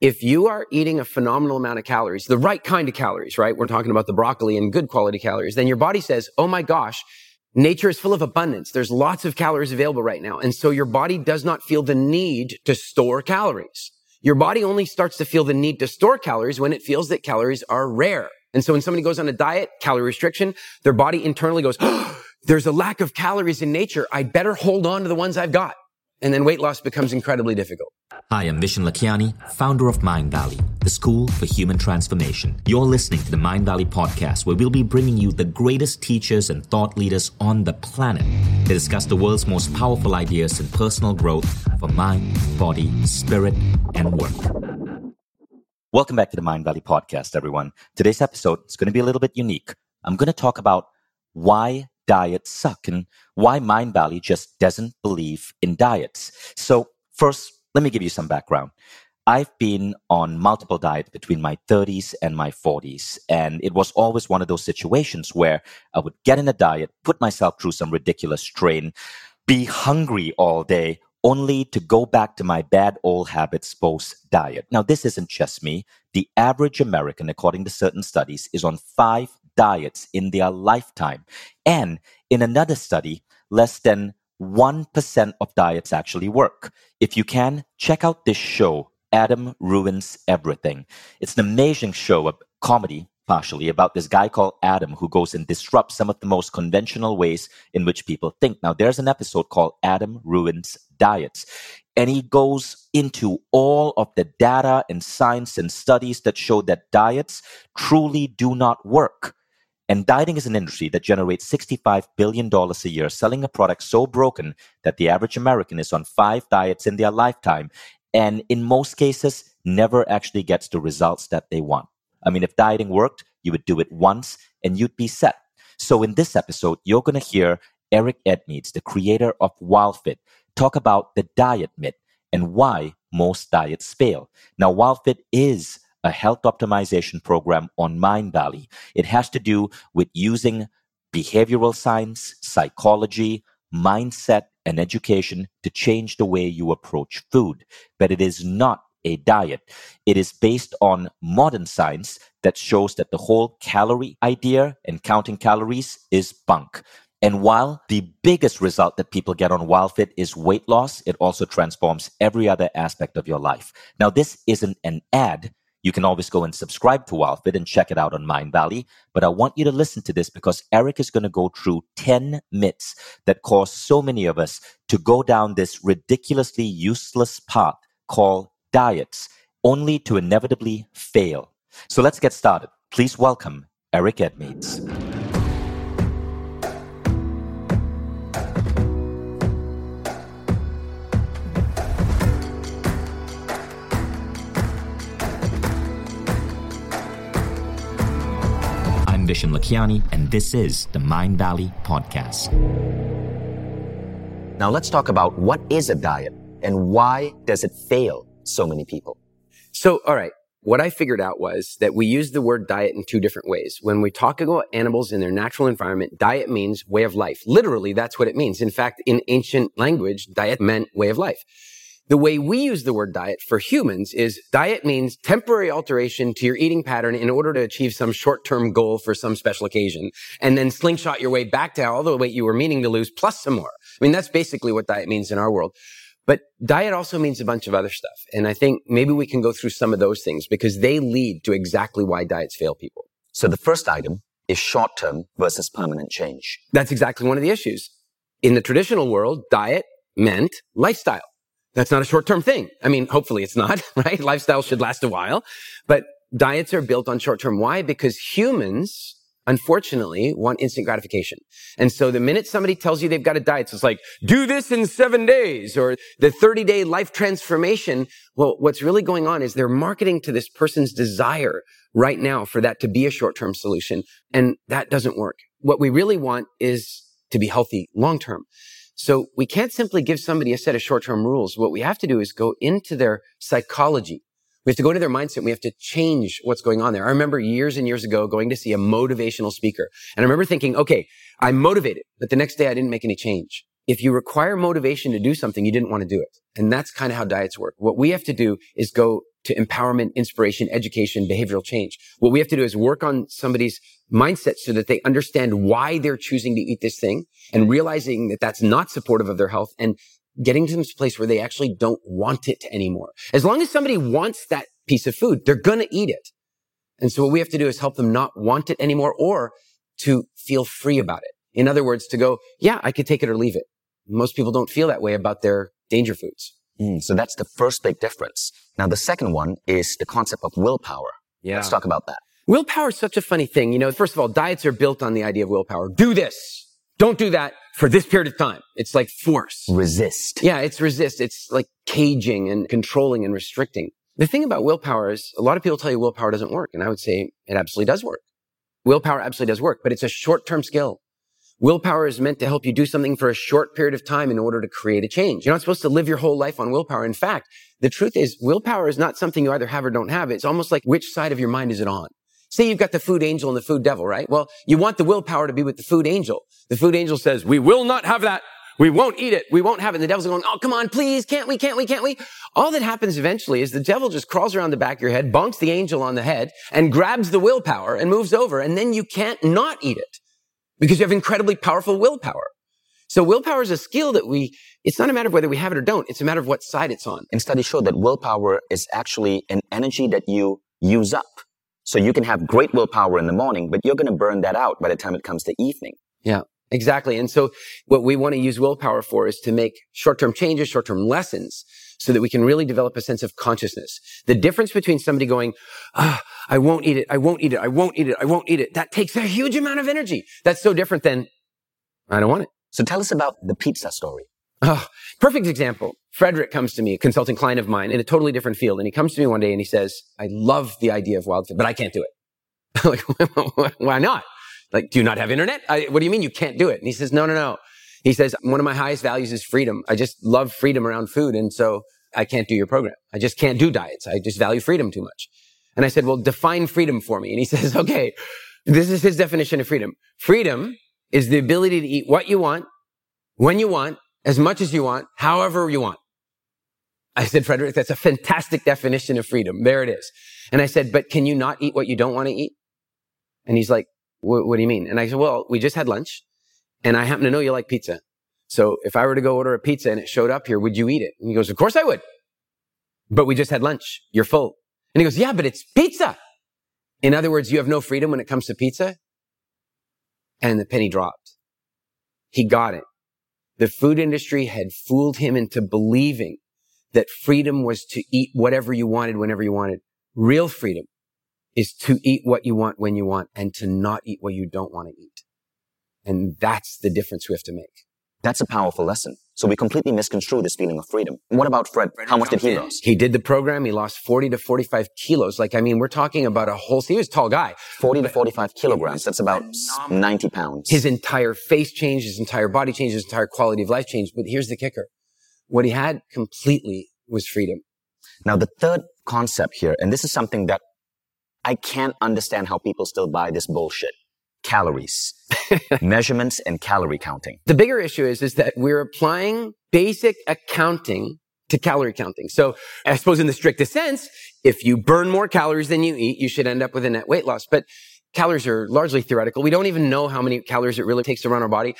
if you are eating a phenomenal amount of calories, the right kind of calories, right? We're talking about the broccoli and good quality calories, then your body says, oh my gosh, nature is full of abundance. There's lots of calories available right now. And so your body does not feel the need to store calories. Your body only starts to feel the need to store calories when it feels that calories are rare. And so when somebody goes on a diet, calorie restriction, their body internally goes, oh, there's a lack of calories in nature. I'd better hold on to the ones I've got. And then weight loss becomes incredibly difficult. Hi, I'm Vishen Lakhiani, founder of Mindvalley, the school for human transformation. You're listening to the Mindvalley podcast, where we'll be bringing you the greatest teachers and thought leaders on the planet to discuss the world's most powerful ideas in personal growth for mind, body, spirit, and work. Welcome back to the Mindvalley podcast, everyone. Today's episode is going to be a little bit unique. I'm going to talk about why diets suck and why Mindvalley just doesn't believe in diets. So, first, let me give you some background. I've been on multiple diets between my 30s and my 40s. And it was always one of those situations where I would get in a diet, put myself through some ridiculous strain, be hungry all day, only to go back to my bad old habits post diet. Now, this isn't just me. The average American, according to certain studies, is on five diets in their lifetime. And in another study, less than 1% of diets actually work. If you can, check out this show, Adam Ruins Everything. It's an amazing show, a comedy partially about this guy called Adam who goes and disrupts some of the most conventional ways in which people think. Now, there's an episode called Adam Ruins Diets, and he goes into all of the data and science and studies that show that diets truly do not work. And dieting is an industry that generates $65 billion a year, selling a product so broken that the average American is on five diets in their lifetime. And in most cases, never actually gets the results that they want. I mean, if dieting worked, you would do it once and you'd be set. So in this episode, you're going to hear Eric Edmeades, the creator of WildFit, talk about the diet myth and why most diets fail. Now, WildFit is a health optimization program on Mindvalley. It has to do with using behavioral science, psychology, mindset, and education to change the way you approach food. But it is not a diet. It is based on modern science that shows that the whole calorie idea and counting calories is bunk. And while the biggest result that people get on WildFit is weight loss, it also transforms every other aspect of your life. Now, this isn't an ad. You can always go and subscribe to WildFit and check it out on Mindvalley. But I want you to listen to this because Eric is going to go through 10 myths that cause so many of us to go down this ridiculously useless path called diets, only to inevitably fail. So let's get started. Please welcome Eric Edmeades. Vishen Lakhiani, and this is the Mindvalley Podcast. Now let's talk about what is a diet and why does it fail so many people? So, all right. What I figured out was that we use the word diet in two different ways. When we talk about animals in their natural environment, diet means way of life. Literally, that's what it means. In fact, in ancient language, diet meant way of life. The way we use the word diet for humans is diet means temporary alteration to your eating pattern in order to achieve some short-term goal for some special occasion, and then slingshot your way back to all the weight you were meaning to lose plus some more. I mean, that's basically what diet means in our world. But diet also means a bunch of other stuff. And I think maybe we can go through some of those things because they lead to exactly why diets fail people. So the first item is short-term versus permanent change. That's exactly one of the issues. In the traditional world, diet meant lifestyle. That's not a short term thing. I mean, hopefully it's not, right? Lifestyle should last a while, but diets are built on short term. Why? Because humans, unfortunately, want instant gratification. And so the minute somebody tells you they've got a diet, so it's like, do this in seven days or the 30 day life transformation. Well, what's really going on is they're marketing to this person's desire right now for that to be a short term solution. And that doesn't work. What we really want is to be healthy long term. So we can't simply give somebody a set of short-term rules. What we have to do is go into their psychology. We have to go into their mindset. we have to change what's going on there. I remember years and years ago going to see a motivational speaker. And I remember thinking, okay, I'm motivated, but the next day I didn't make any change. If you require motivation to do something, you didn't want to do it. And that's kind of how diets work. What we have to do is go to empowerment, inspiration, education, behavioral change. What we have to do is work on somebody's mindset so that they understand why they're choosing to eat this thing and realizing that that's not supportive of their health and getting to this place where they actually don't want it anymore. As long as somebody wants that piece of food, they're going to eat it. And so what we have to do is help them not want it anymore or to feel free about it. In other words, to go, yeah, I could take it or leave it. Most people don't feel that way about their danger foods. Mm, so that's the first big difference. Now, the second one is the concept of willpower. Yeah. Let's talk about that. Willpower is such a funny thing. You know, first of all, diets are built on the idea of willpower. Do this. Don't do that for this period of time. It's like force. Resist. Yeah, it's resist. It's like caging and controlling and restricting. The thing about willpower is a lot of people tell you willpower doesn't work. And I would say it absolutely does work. Willpower absolutely does work, but it's a short-term skill. Willpower is meant to help you do something for a short period of time in order to create a change. You're not supposed to live your whole life on willpower. In fact, the truth is willpower is not something you either have or don't have. It's almost like which side of your mind is it on? Say you've got the food angel and the food devil, right? Well, you want the willpower to be with the food angel. The food angel says, we will not have that. We won't eat it. We won't have it. And the devil's going, oh, come on, please. Can't we? Can't we? Can't we? All that happens eventually is the devil just crawls around the back of your head, bonks the angel on the head and grabs the willpower and moves over. And then you can't not eat it because you have incredibly powerful willpower. So willpower is a skill that we, it's not a matter of whether we have it or don't. It's a matter of what side it's on. And studies show that willpower is actually an energy that you use up. So you can have great willpower in the morning, but you're going to burn that out by the time it comes to evening. Yeah, exactly. And so what we want to use willpower for is to make short-term changes, short-term lessons so that we can really develop a sense of consciousness. The difference between somebody going, ah, I won't eat it, I won't eat it, I won't eat it, I won't eat it, that takes a huge amount of energy. That's so different than, I don't want it. So tell us about the pizza story. Oh, perfect example. Frederick comes to me, a consulting client of mine in a totally different field. And he comes to me one day and he says, I love the idea of wild food, but I can't do it. like, why not? Like, do you not have internet? I, what do you mean you can't do it? And he says, no, no, no. He says, one of my highest values is freedom. I just love freedom around food. And so I can't do your program. I just can't do diets. I just value freedom too much. And I said, well, define freedom for me. And he says, okay, this is his definition of freedom. Freedom is the ability to eat what you want, when you want, as much as you want, however you want. I said, Frederick, that's a fantastic definition of freedom. There it is. And I said, but can you not eat what you don't want to eat? And he's like, what do you mean? And I said, well, we just had lunch and I happen to know you like pizza. So if I were to go order a pizza and it showed up here, would you eat it? And he goes, of course I would. But we just had lunch. You're full. And he goes, yeah, but it's pizza. In other words, you have no freedom when it comes to pizza. And the penny dropped. He got it. The food industry had fooled him into believing that freedom was to eat whatever you wanted whenever you wanted. Real freedom is to eat what you want when you want and to not eat what you don't want to eat. And that's the difference we have to make. That's a powerful lesson. So we completely misconstrue this feeling of freedom. What about Fred? How much did he lose? He did the program. He lost 40 to 45 kilos. Like, I mean, we're talking about a whole, he was a tall guy. 40 to 45 kilograms. That's about 90 pounds. His entire face changed, his entire body changed, his entire quality of life changed. But here's the kicker. What he had completely was freedom. Now, the third concept here, and this is something that I can't understand how people still buy this bullshit. Calories. Measurements and calorie counting. The bigger issue is, is that we're applying basic accounting to calorie counting. So I suppose in the strictest sense, if you burn more calories than you eat, you should end up with a net weight loss. But calories are largely theoretical. We don't even know how many calories it really takes to run our body.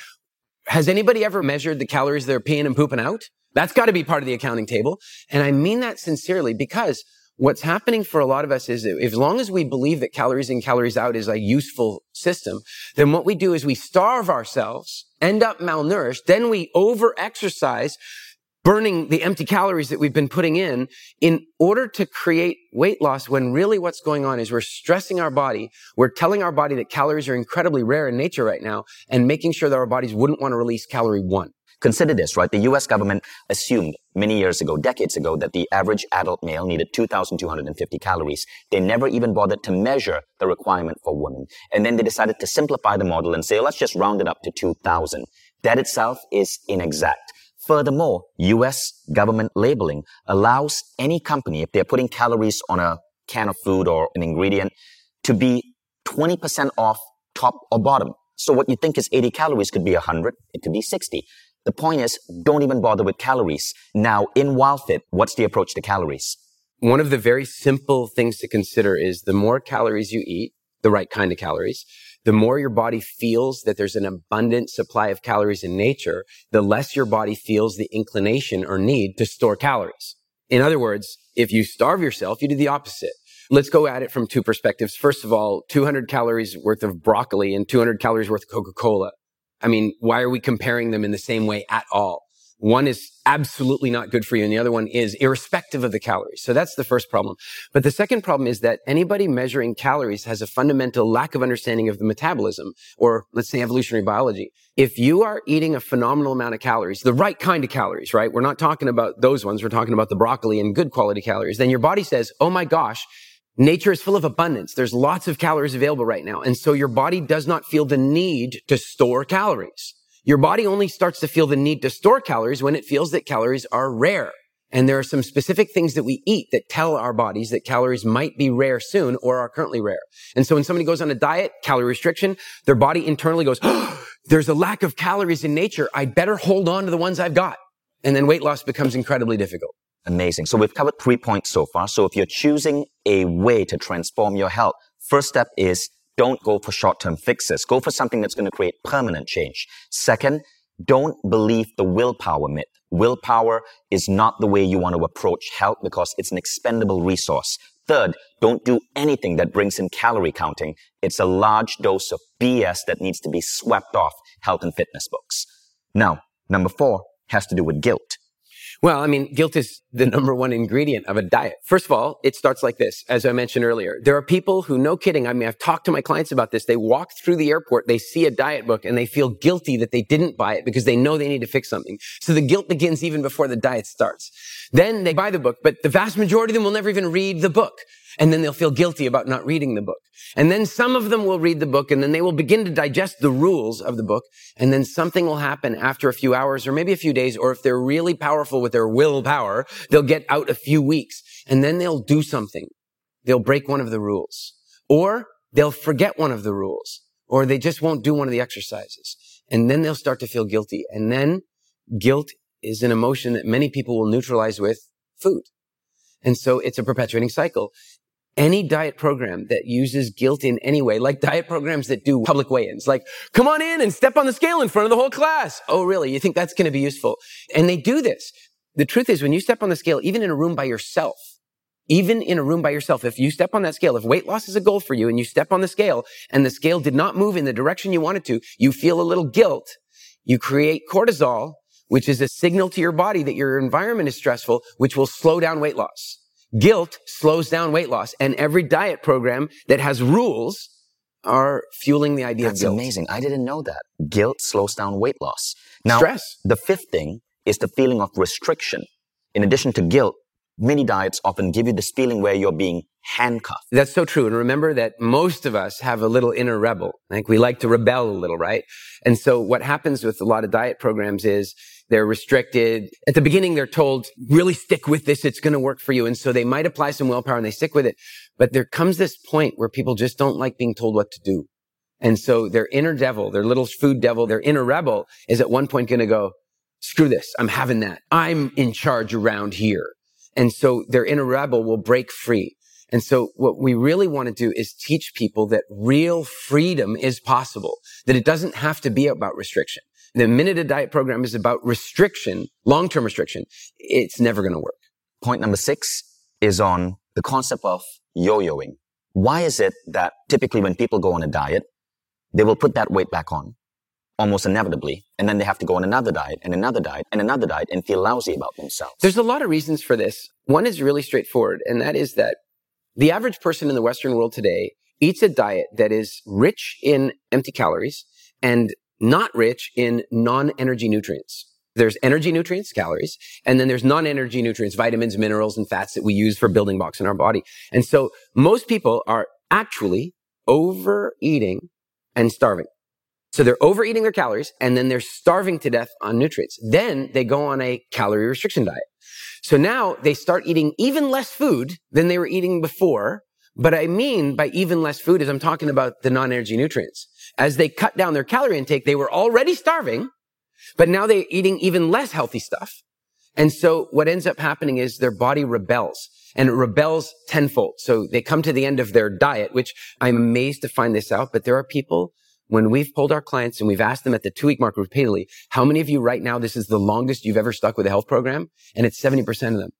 Has anybody ever measured the calories they're peeing and pooping out? That's got to be part of the accounting table. And I mean that sincerely because what's happening for a lot of us is that as long as we believe that calories in, calories out is a useful system, then what we do is we starve ourselves, end up malnourished, then we over exercise, burning the empty calories that we've been putting in in order to create weight loss when really what's going on is we're stressing our body. We're telling our body that calories are incredibly rare in nature right now and making sure that our bodies wouldn't want to release calorie one. Consider this, right? The US government assumed many years ago, decades ago, that the average adult male needed 2,250 calories. They never even bothered to measure the requirement for women. And then they decided to simplify the model and say, let's just round it up to 2,000. That itself is inexact. Furthermore, US government labeling allows any company, if they're putting calories on a can of food or an ingredient, to be 20% off top or bottom. So what you think is 80 calories could be 100, it could be 60. The point is, don't even bother with calories. Now, in WildFit, what's the approach to calories? one of the very simple things to consider is the more calories you eat, the right kind of calories, the more your body feels that there's an abundant supply of calories in nature, the less your body feels the inclination or need to store calories. In other words, if you starve yourself, you do the opposite. Let's go at it from two perspectives. First of all, 200 calories worth of broccoli and 200 calories worth of Coca-Cola. I mean, why are we comparing them in the same way at all? One is absolutely not good for you and the other one is irrespective of the calories. So that's the first problem. But the second problem is that anybody measuring calories has a fundamental lack of understanding of the metabolism or let's say evolutionary biology. If you are eating a phenomenal amount of calories, the right kind of calories, right? We're not talking about those ones. We're talking about the broccoli and good quality calories. Then your body says, Oh my gosh, Nature is full of abundance. There's lots of calories available right now. And so your body does not feel the need to store calories. Your body only starts to feel the need to store calories when it feels that calories are rare. And there are some specific things that we eat that tell our bodies that calories might be rare soon or are currently rare. And so when somebody goes on a diet, calorie restriction, their body internally goes, oh, there's a lack of calories in nature. I'd better hold on to the ones I've got. And then weight loss becomes incredibly difficult. Amazing. So we've covered three points so far. So if you're choosing a way to transform your health, first step is don't go for short-term fixes. Go for something that's going to create permanent change. Second, don't believe the willpower myth. Willpower is not the way you want to approach health because it's an expendable resource. Third, don't do anything that brings in calorie counting. It's a large dose of BS that needs to be swept off health and fitness books. Now, number four has to do with guilt. Well, I mean, guilt is the number one ingredient of a diet. First of all, it starts like this, as I mentioned earlier. There are people who, no kidding, I mean, I've talked to my clients about this. They walk through the airport, they see a diet book, and they feel guilty that they didn't buy it because they know they need to fix something. So the guilt begins even before the diet starts. Then they buy the book, but the vast majority of them will never even read the book. And then they'll feel guilty about not reading the book. And then some of them will read the book and then they will begin to digest the rules of the book. And then something will happen after a few hours or maybe a few days. Or if they're really powerful with their willpower, they'll get out a few weeks and then they'll do something. They'll break one of the rules or they'll forget one of the rules or they just won't do one of the exercises. And then they'll start to feel guilty. And then guilt is an emotion that many people will neutralize with food. And so it's a perpetuating cycle any diet program that uses guilt in any way, like diet programs that do public weigh-ins, like, come on in and step on the scale in front of the whole class. Oh, really? You think that's going to be useful? And they do this. The truth is when you step on the scale, even in a room by yourself, even in a room by yourself, if you step on that scale, if weight loss is a goal for you and you step on the scale and the scale did not move in the direction you wanted to, you feel a little guilt. You create cortisol, which is a signal to your body that your environment is stressful, which will slow down weight loss. Guilt slows down weight loss and every diet program that has rules are fueling the idea That's of guilt. amazing. I didn't know that. Guilt slows down weight loss. Now, Stress. the fifth thing is the feeling of restriction. In addition to guilt, many diets often give you this feeling where you're being handcuffed. That's so true. And remember that most of us have a little inner rebel. Like we like to rebel a little, right? And so what happens with a lot of diet programs is they're restricted. At the beginning, they're told, really stick with this. It's going to work for you. And so they might apply some willpower and they stick with it. But there comes this point where people just don't like being told what to do. And so their inner devil, their little food devil, their inner rebel is at one point going to go, screw this. I'm having that. I'm in charge around here. And so their inner rebel will break free. And so what we really want to do is teach people that real freedom is possible, that it doesn't have to be about restriction. The minute a diet program is about restriction, long-term restriction, it's never going to work. Point number six is on the concept of yo-yoing. Why is it that typically when people go on a diet, they will put that weight back on almost inevitably, and then they have to go on another diet and another diet and another diet and feel lousy about themselves? There's a lot of reasons for this. One is really straightforward, and that is that the average person in the Western world today eats a diet that is rich in empty calories and not rich in non-energy nutrients. There's energy nutrients, calories, and then there's non-energy nutrients, vitamins, minerals, and fats that we use for building blocks in our body. And so most people are actually overeating and starving. So they're overeating their calories and then they're starving to death on nutrients. Then they go on a calorie restriction diet. So now they start eating even less food than they were eating before. But I mean by even less food is I'm talking about the non-energy nutrients as they cut down their calorie intake, they were already starving, but now they're eating even less healthy stuff. And so what ends up happening is their body rebels. and it rebels tenfold. So they come to the end of their diet, which I'm amazed to find this out, but there are people when we've pulled our clients and we've asked them at the two week mark repeatedly, how many of you right now, this is the longest you've ever stuck with a health program? And it's 70% of them.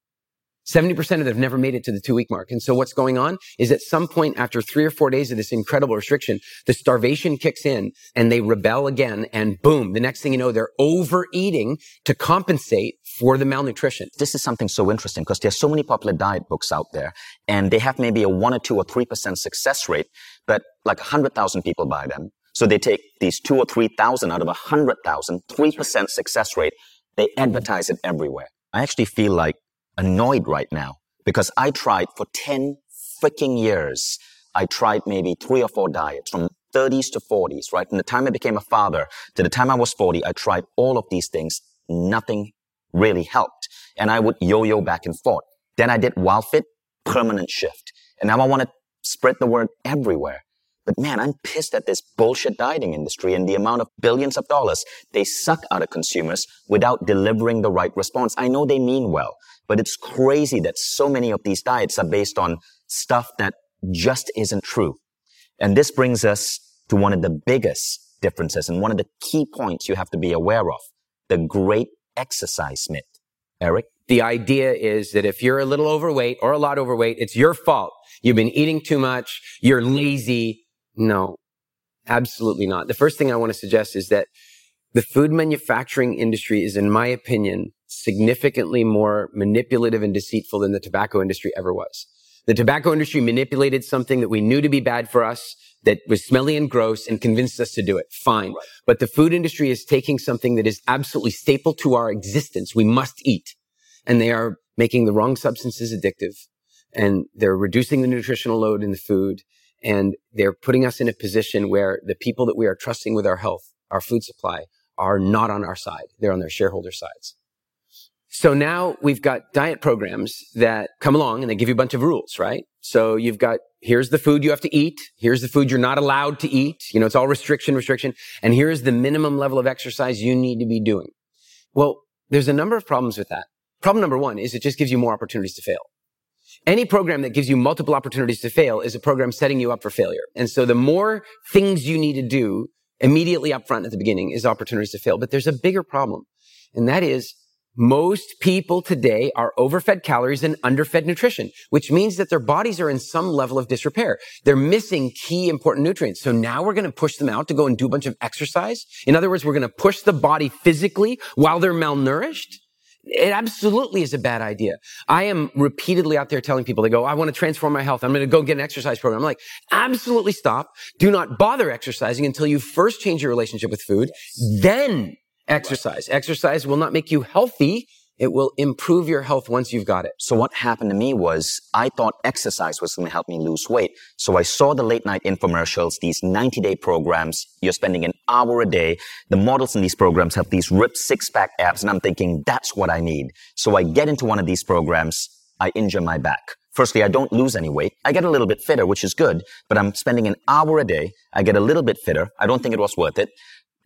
70% of them have never made it to the two week mark. And so what's going on is at some point after three or four days of this incredible restriction, the starvation kicks in and they rebel again. And boom, the next thing you know, they're overeating to compensate for the malnutrition. This is something so interesting because there's so many popular diet books out there and they have maybe a one or two or three percent success rate, but like 100,000 people buy them. So they take these two or 3,000 out of a 100,000, 3% success rate. They advertise it everywhere. I actually feel like annoyed right now because I tried for 10 freaking years. I tried maybe three or four diets from 30s to 40s, right? From the time I became a father to the time I was 40, I tried all of these things. Nothing really helped. And I would yo-yo back and forth. Then I did WildFit, permanent shift. And now I want to spread the word everywhere. But man, I'm pissed at this bullshit dieting industry and the amount of billions of dollars they suck out of consumers without delivering the right response. I know they mean well, but it's crazy that so many of these diets are based on stuff that just isn't true. And this brings us to one of the biggest differences and one of the key points you have to be aware of. The great exercise myth. Eric? The idea is that if you're a little overweight or a lot overweight, it's your fault. You've been eating too much. You're lazy. No, absolutely not. The first thing I want to suggest is that the food manufacturing industry is, in my opinion, significantly more manipulative and deceitful than the tobacco industry ever was. The tobacco industry manipulated something that we knew to be bad for us, that was smelly and gross and convinced us to do it. Fine. Right. But the food industry is taking something that is absolutely staple to our existence. We must eat. And they are making the wrong substances addictive and they're reducing the nutritional load in the food and they're putting us in a position where the people that we are trusting with our health, our food supply, are not on our side. They're on their shareholder sides. So now we've got diet programs that come along and they give you a bunch of rules, right? So you've got, here's the food you have to eat. Here's the food you're not allowed to eat. You know, it's all restriction, restriction. And here's the minimum level of exercise you need to be doing. Well, there's a number of problems with that. Problem number one is it just gives you more opportunities to fail. Any program that gives you multiple opportunities to fail is a program setting you up for failure. And so the more things you need to do immediately up front at the beginning is opportunities to fail. But there's a bigger problem. And that is most people today are overfed calories and underfed nutrition, which means that their bodies are in some level of disrepair. They're missing key important nutrients. So now we're going to push them out to go and do a bunch of exercise. In other words, we're going to push the body physically while they're malnourished. It absolutely is a bad idea. I am repeatedly out there telling people, they go, I want to transform my health. I'm going to go get an exercise program. I'm like, absolutely stop. Do not bother exercising until you first change your relationship with food. Then exercise. Exercise will not make you healthy. It will improve your health once you've got it. So what happened to me was I thought exercise was going to help me lose weight. So I saw the late night infomercials, these 90 day programs. You're spending an hour a day. The models in these programs have these ripped six pack abs. And I'm thinking that's what I need. So I get into one of these programs. I injure my back. Firstly, I don't lose any weight. I get a little bit fitter, which is good, but I'm spending an hour a day. I get a little bit fitter. I don't think it was worth it,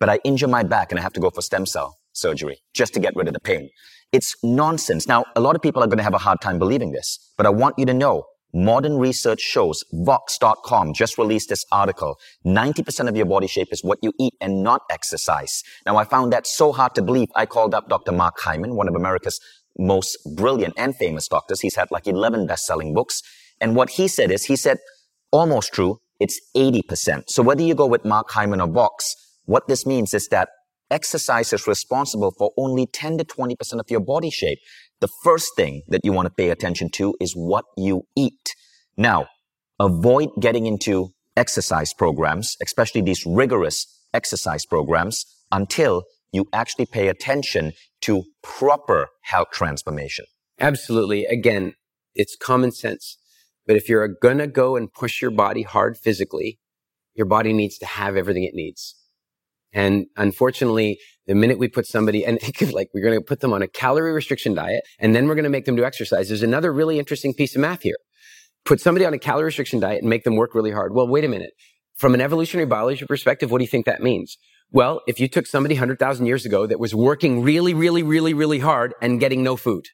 but I injure my back and I have to go for stem cell surgery just to get rid of the pain. It's nonsense. Now, a lot of people are going to have a hard time believing this, but I want you to know modern research shows Vox.com just released this article. 90% of your body shape is what you eat and not exercise. Now, I found that so hard to believe. I called up Dr. Mark Hyman, one of America's most brilliant and famous doctors. He's had like 11 best-selling books. And what he said is, he said, almost true, it's 80%. So whether you go with Mark Hyman or Vox, what this means is that exercise is responsible for only 10 to 20% of your body shape. The first thing that you want to pay attention to is what you eat. Now, avoid getting into exercise programs, especially these rigorous exercise programs, until you actually pay attention to proper health transformation. Absolutely. Again, it's common sense. But if you're going to go and push your body hard physically, your body needs to have everything it needs. And unfortunately, the minute we put somebody, and like we're going to put them on a calorie restriction diet, and then we're going to make them do exercise. There's another really interesting piece of math here. Put somebody on a calorie restriction diet and make them work really hard. Well, wait a minute. From an evolutionary biology perspective, what do you think that means? Well, if you took somebody 100,000 years ago that was working really, really, really, really hard and getting no food,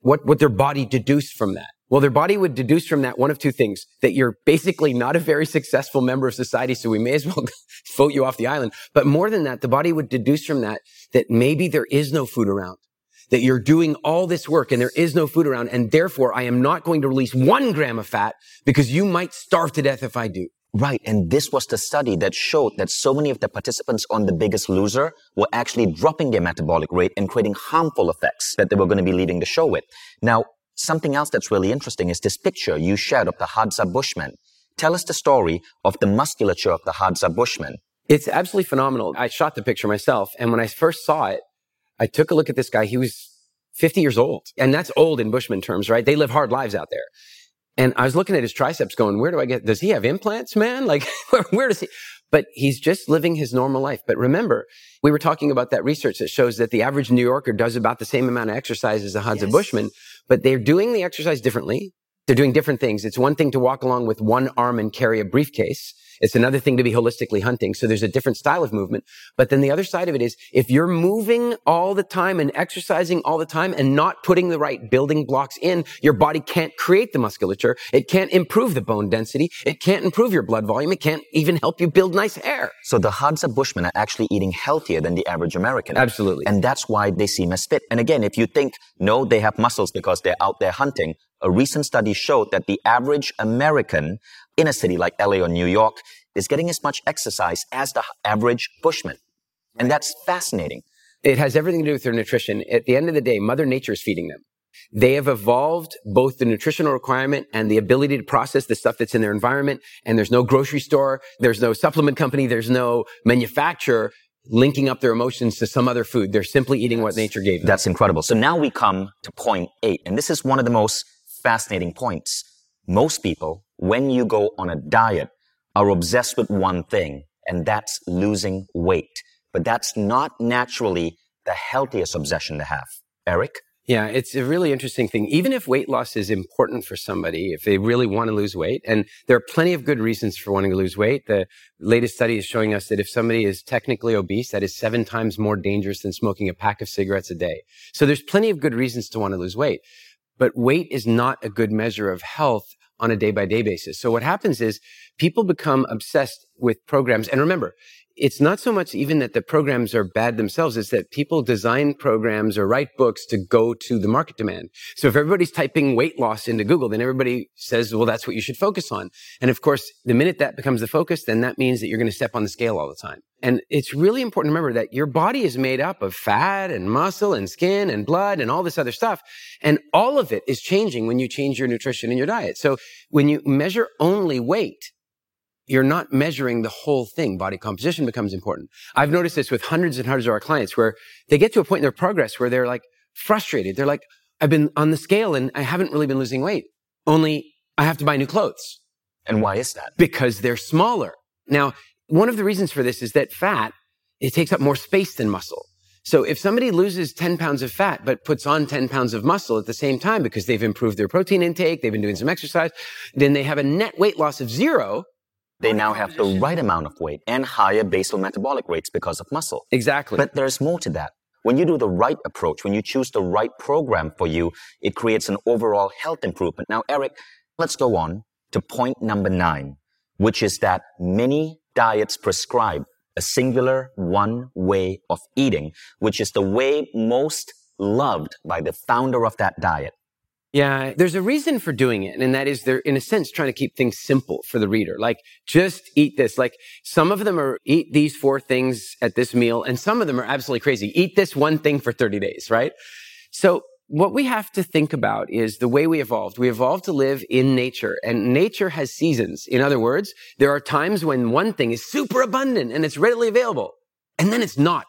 what would their body deduce from that? Well, their body would deduce from that one of two things that you're basically not a very successful member of society, so we may as well vote you off the island. But more than that, the body would deduce from that that maybe there is no food around, that you're doing all this work and there is no food around, and therefore I am not going to release one gram of fat because you might starve to death if I do. Right. And this was the study that showed that so many of the participants on The Biggest Loser were actually dropping their metabolic rate and creating harmful effects that they were going to be leaving the show with. Now, something else that's really interesting is this picture you shared of the Hadza Bushman. Tell us the story of the musculature of the Hadza Bushman. It's absolutely phenomenal. I shot the picture myself. And when I first saw it, I took a look at this guy. He was 50 years old. And that's old in Bushman terms, right? They live hard lives out there. And I was looking at his triceps going, where do I get, does he have implants, man? Like, where, where does he, but he's just living his normal life. But remember, we were talking about that research that shows that the average New Yorker does about the same amount of exercise as a Hadza yes. Bushman, but they're doing the exercise differently. They're doing different things. It's one thing to walk along with one arm and carry a briefcase. It's another thing to be holistically hunting. So there's a different style of movement. But then the other side of it is if you're moving all the time and exercising all the time and not putting the right building blocks in, your body can't create the musculature. It can't improve the bone density. It can't improve your blood volume. It can't even help you build nice hair. So the Hadza Bushmen are actually eating healthier than the average American. Absolutely. And that's why they seem as fit. And again, if you think, no, they have muscles because they're out there hunting, a recent study showed that the average American in a city like LA or New York is getting as much exercise as the average bushman. And that's fascinating. It has everything to do with their nutrition. At the end of the day, Mother Nature is feeding them. They have evolved both the nutritional requirement and the ability to process the stuff that's in their environment. And there's no grocery store. There's no supplement company. There's no manufacturer linking up their emotions to some other food. They're simply eating what nature gave them. That's incredible. So now we come to point eight. And this is one of the most fascinating points. Most people, when you go on a diet, are obsessed with one thing, and that's losing weight. But that's not naturally the healthiest obsession to have. Eric? Yeah, it's a really interesting thing. Even if weight loss is important for somebody, if they really want to lose weight, and there are plenty of good reasons for wanting to lose weight. The latest study is showing us that if somebody is technically obese, that is seven times more dangerous than smoking a pack of cigarettes a day. So there's plenty of good reasons to want to lose weight. But weight is not a good measure of health on a day by day basis. So what happens is people become obsessed with programs. And remember, it's not so much even that the programs are bad themselves, it's that people design programs or write books to go to the market demand. So if everybody's typing weight loss into Google, then everybody says, well, that's what you should focus on. And of course, the minute that becomes the focus, then that means that you're going to step on the scale all the time. And it's really important to remember that your body is made up of fat and muscle and skin and blood and all this other stuff. And all of it is changing when you change your nutrition and your diet. So when you measure only weight, you're not measuring the whole thing. Body composition becomes important. I've noticed this with hundreds and hundreds of our clients where they get to a point in their progress where they're like frustrated. They're like, I've been on the scale and I haven't really been losing weight. Only I have to buy new clothes. And why is that? Because they're smaller. Now, one of the reasons for this is that fat, it takes up more space than muscle. So if somebody loses 10 pounds of fat, but puts on 10 pounds of muscle at the same time because they've improved their protein intake, they've been doing some exercise, then they have a net weight loss of zero they now have the right amount of weight and higher basal metabolic rates because of muscle. Exactly. But there's more to that. When you do the right approach, when you choose the right program for you, it creates an overall health improvement. Now, Eric, let's go on to point number nine, which is that many diets prescribe a singular one way of eating, which is the way most loved by the founder of that diet. Yeah, there's a reason for doing it. And that is they're, in a sense, trying to keep things simple for the reader. Like, just eat this. Like, some of them are eat these four things at this meal, and some of them are absolutely crazy. Eat this one thing for 30 days, right? So, what we have to think about is the way we evolved. We evolved to live in nature, and nature has seasons. In other words, there are times when one thing is super abundant and it's readily available, and then it's not.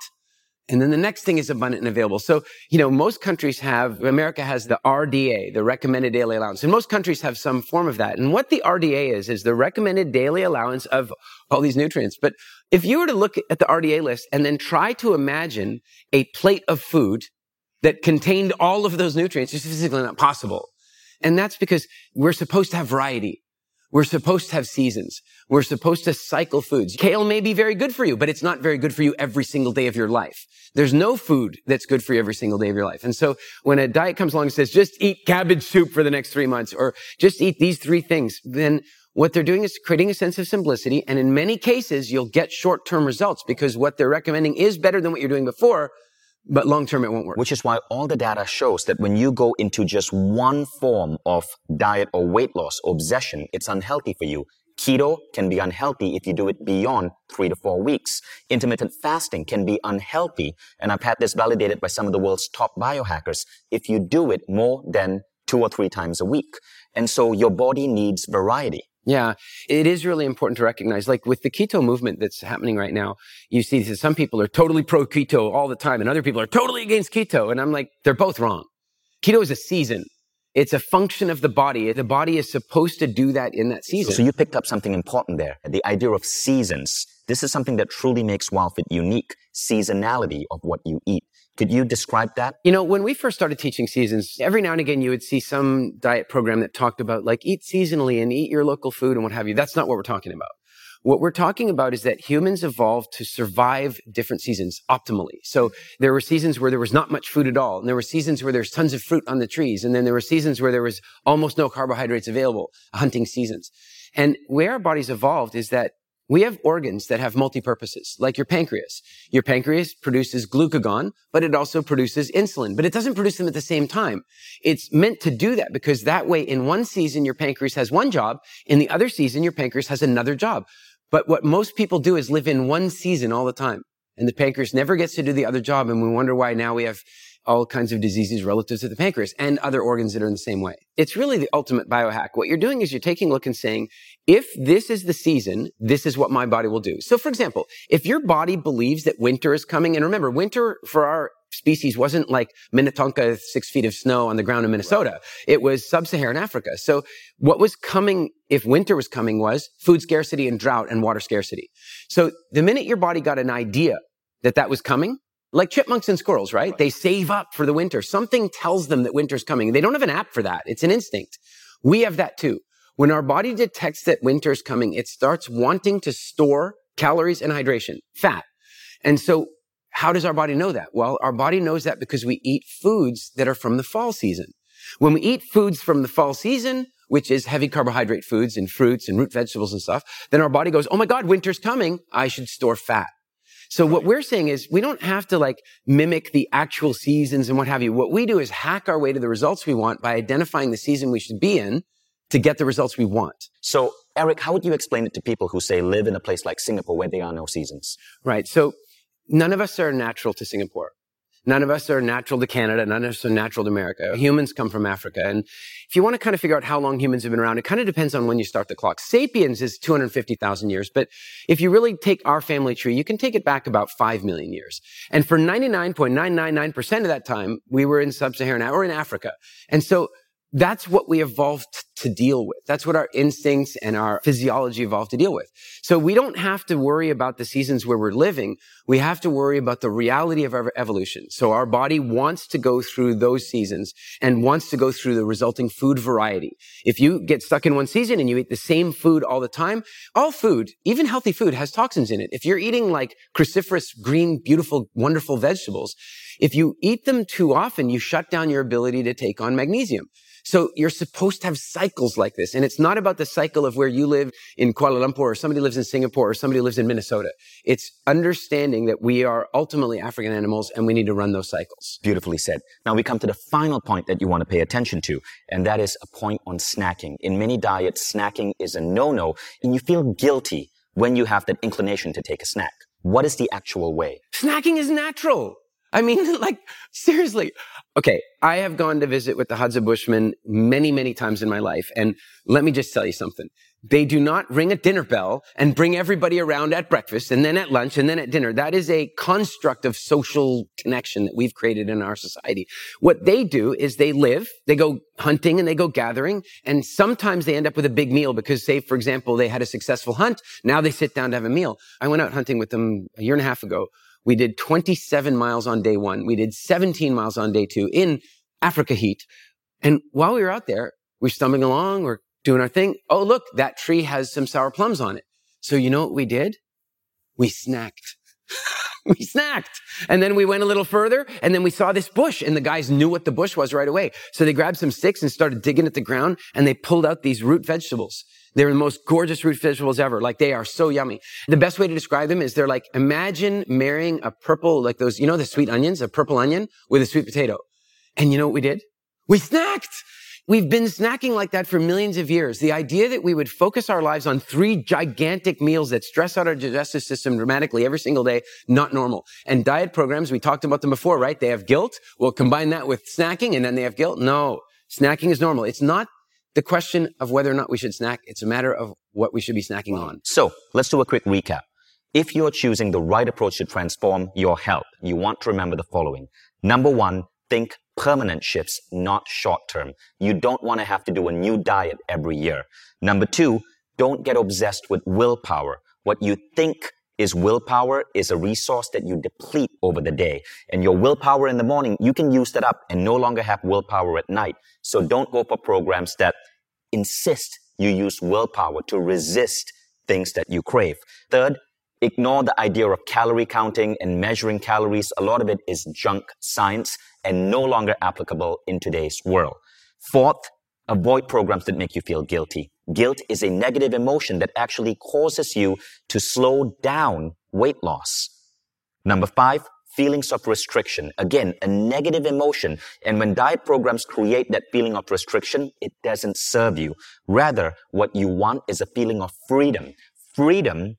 And then the next thing is abundant and available. So, you know, most countries have, America has the RDA, the recommended daily allowance. And most countries have some form of that. And what the RDA is, is the recommended daily allowance of all these nutrients. But if you were to look at the RDA list and then try to imagine a plate of food that contained all of those nutrients, it's physically not possible. And that's because we're supposed to have variety. We're supposed to have seasons. We're supposed to cycle foods. Kale may be very good for you, but it's not very good for you every single day of your life. There's no food that's good for you every single day of your life. And so when a diet comes along and says, just eat cabbage soup for the next three months or just eat these three things, then what they're doing is creating a sense of simplicity. And in many cases, you'll get short-term results because what they're recommending is better than what you're doing before, but long term, it won't work. Which is why all the data shows that when you go into just one form of diet or weight loss obsession, it's unhealthy for you. Keto can be unhealthy if you do it beyond three to four weeks. Intermittent fasting can be unhealthy. And I've had this validated by some of the world's top biohackers if you do it more than two or three times a week. And so your body needs variety. Yeah, it is really important to recognize, like with the keto movement that's happening right now, you see that some people are totally pro keto all the time and other people are totally against keto. And I'm like, they're both wrong. Keto is a season. It's a function of the body. The body is supposed to do that in that season. So you picked up something important there. The idea of seasons. This is something that truly makes WildFit unique. Seasonality of what you eat. Could you describe that? You know, when we first started teaching seasons, every now and again you would see some diet program that talked about like eat seasonally and eat your local food and what have you. That's not what we're talking about. What we're talking about is that humans evolved to survive different seasons optimally. So there were seasons where there was not much food at all. And there were seasons where there's tons of fruit on the trees. And then there were seasons where there was almost no carbohydrates available, hunting seasons. And where our bodies evolved is that we have organs that have multi-purposes, like your pancreas. Your pancreas produces glucagon, but it also produces insulin, but it doesn't produce them at the same time. It's meant to do that because that way in one season, your pancreas has one job. In the other season, your pancreas has another job. But what most people do is live in one season all the time. And the pancreas never gets to do the other job. And we wonder why now we have all kinds of diseases relative to the pancreas and other organs that are in the same way. It's really the ultimate biohack. What you're doing is you're taking a look and saying, if this is the season, this is what my body will do. So for example, if your body believes that winter is coming, and remember, winter for our species wasn't like Minnetonka, six feet of snow on the ground in Minnesota. It was sub-Saharan Africa. So what was coming, if winter was coming, was food scarcity and drought and water scarcity. So the minute your body got an idea that that was coming, like chipmunks and squirrels, right? They save up for the winter. Something tells them that winter's coming. They don't have an app for that. It's an instinct. We have that too. When our body detects that winter's coming, it starts wanting to store calories and hydration, fat. And so how does our body know that? Well, our body knows that because we eat foods that are from the fall season. When we eat foods from the fall season, which is heavy carbohydrate foods and fruits and root vegetables and stuff, then our body goes, Oh my God, winter's coming. I should store fat. So what we're saying is we don't have to like mimic the actual seasons and what have you. What we do is hack our way to the results we want by identifying the season we should be in to get the results we want. So, Eric, how would you explain it to people who say live in a place like Singapore where there are no seasons? Right. So none of us are natural to Singapore. None of us are natural to Canada. None of us are natural to America. Humans come from Africa. And if you want to kind of figure out how long humans have been around, it kind of depends on when you start the clock. Sapiens is 250,000 years. But if you really take our family tree, you can take it back about 5 million years. And for 99.999% of that time, we were in sub-Saharan or in Africa. And so that's what we evolved to deal with. That's what our instincts and our physiology evolved to deal with. So we don't have to worry about the seasons where we're living. We have to worry about the reality of our evolution. So our body wants to go through those seasons and wants to go through the resulting food variety. If you get stuck in one season and you eat the same food all the time, all food, even healthy food has toxins in it. If you're eating like cruciferous, green, beautiful, wonderful vegetables, if you eat them too often, you shut down your ability to take on magnesium. So you're supposed to have cycles like this. And it's not about the cycle of where you live in Kuala Lumpur or somebody lives in Singapore or somebody lives in Minnesota. It's understanding that we are ultimately African animals and we need to run those cycles. Beautifully said. Now we come to the final point that you want to pay attention to, and that is a point on snacking. In many diets, snacking is a no-no, and you feel guilty when you have that inclination to take a snack. What is the actual way? Snacking is natural. I mean, like, seriously. Okay, I have gone to visit with the Hadza Bushmen many, many times in my life. And let me just tell you something. They do not ring a dinner bell and bring everybody around at breakfast and then at lunch and then at dinner. That is a construct of social connection that we've created in our society. What they do is they live, they go hunting and they go gathering. And sometimes they end up with a big meal because say, for example, they had a successful hunt. Now they sit down to have a meal. I went out hunting with them a year and a half ago we did 27 miles on day one. We did 17 miles on day two in Africa heat. And while we were out there, we're stumbling along, we're doing our thing. Oh, look, that tree has some sour plums on it. So you know what we did? We snacked. we snacked. And then we went a little further and then we saw this bush and the guys knew what the bush was right away. So they grabbed some sticks and started digging at the ground and they pulled out these root vegetables. They're the most gorgeous root vegetables ever. Like they are so yummy. The best way to describe them is they're like, imagine marrying a purple, like those, you know, the sweet onions, a purple onion with a sweet potato. And you know what we did? We snacked. We've been snacking like that for millions of years. The idea that we would focus our lives on three gigantic meals that stress out our digestive system dramatically every single day, not normal. And diet programs, we talked about them before, right? They have guilt. We'll combine that with snacking and then they have guilt. No, snacking is normal. It's not the question of whether or not we should snack. It's a matter of what we should be snacking on. So let's do a quick recap. If you're choosing the right approach to transform your health, you want to remember the following. Number one, think permanent shifts, not short term. You don't want to have to do a new diet every year. Number two, don't get obsessed with willpower. What you think is willpower is a resource that you deplete over the day. And your willpower in the morning, you can use that up and no longer have willpower at night. So don't go for programs that insist you use willpower to resist things that you crave. Third, ignore the idea of calorie counting and measuring calories. A lot of it is junk science and no longer applicable in today's world. Fourth, avoid programs that make you feel guilty. Guilt is a negative emotion that actually causes you to slow down weight loss. Number five, feelings of restriction. Again, a negative emotion. And when diet programs create that feeling of restriction, it doesn't serve you. Rather, what you want is a feeling of freedom. Freedom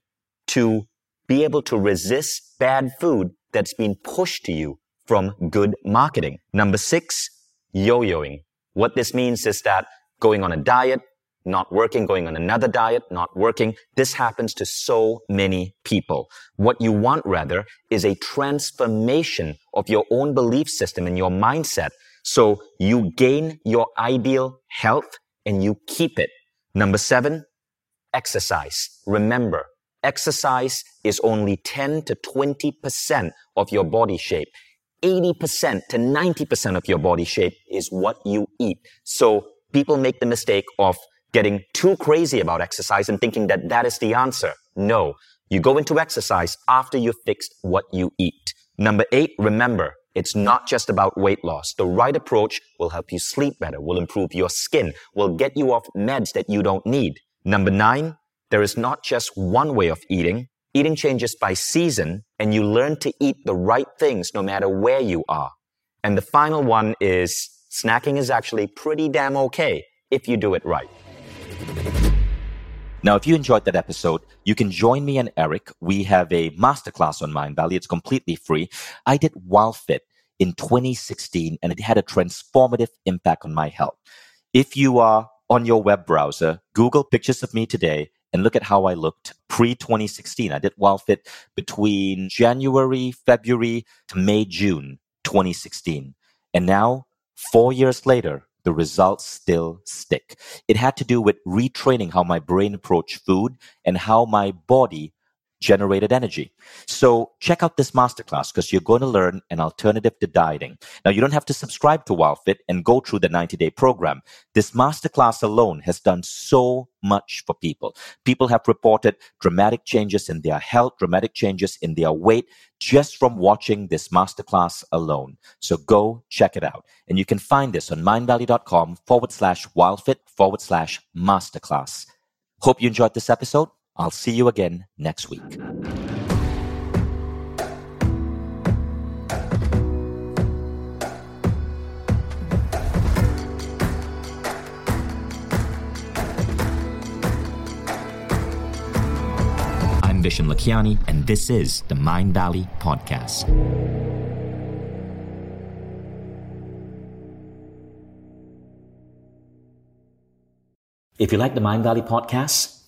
to be able to resist bad food that's been pushed to you from good marketing. Number six, yo-yoing. What this means is that going on a diet, not working, going on another diet, not working. This happens to so many people. What you want rather is a transformation of your own belief system and your mindset. So you gain your ideal health and you keep it. Number seven, exercise. Remember, exercise is only 10 to 20% of your body shape. 80% to 90% of your body shape is what you eat. So people make the mistake of getting too crazy about exercise and thinking that that is the answer. No, you go into exercise after you've fixed what you eat. Number eight, remember, it's not just about weight loss. The right approach will help you sleep better, will improve your skin, will get you off meds that you don't need. Number nine, there is not just one way of eating. Eating changes by season and you learn to eat the right things no matter where you are. And the final one is snacking is actually pretty damn okay if you do it right. Now, if you enjoyed that episode, you can join me and Eric. We have a masterclass on Mind Mindvalley. It's completely free. I did WildFit in 2016 and it had a transformative impact on my health. If you are on your web browser, Google pictures of me today and look at how I looked pre 2016. I did WildFit between January, February to May, June 2016. And now, four years later, the results still stick. It had to do with retraining how my brain approached food and how my body generated energy. So check out this masterclass because you're going to learn an alternative to dieting. Now you don't have to subscribe to WildFit and go through the 90 day program. This masterclass alone has done so much for people. People have reported dramatic changes in their health, dramatic changes in their weight just from watching this masterclass alone. So go check it out. And you can find this on mindvalley.com forward slash wildfit forward slash masterclass. Hope you enjoyed this episode. I'll see you again next week. I'm Vishen Lakhiani, and this is the Mindvalley Podcast. If you like the Mindvalley Podcast,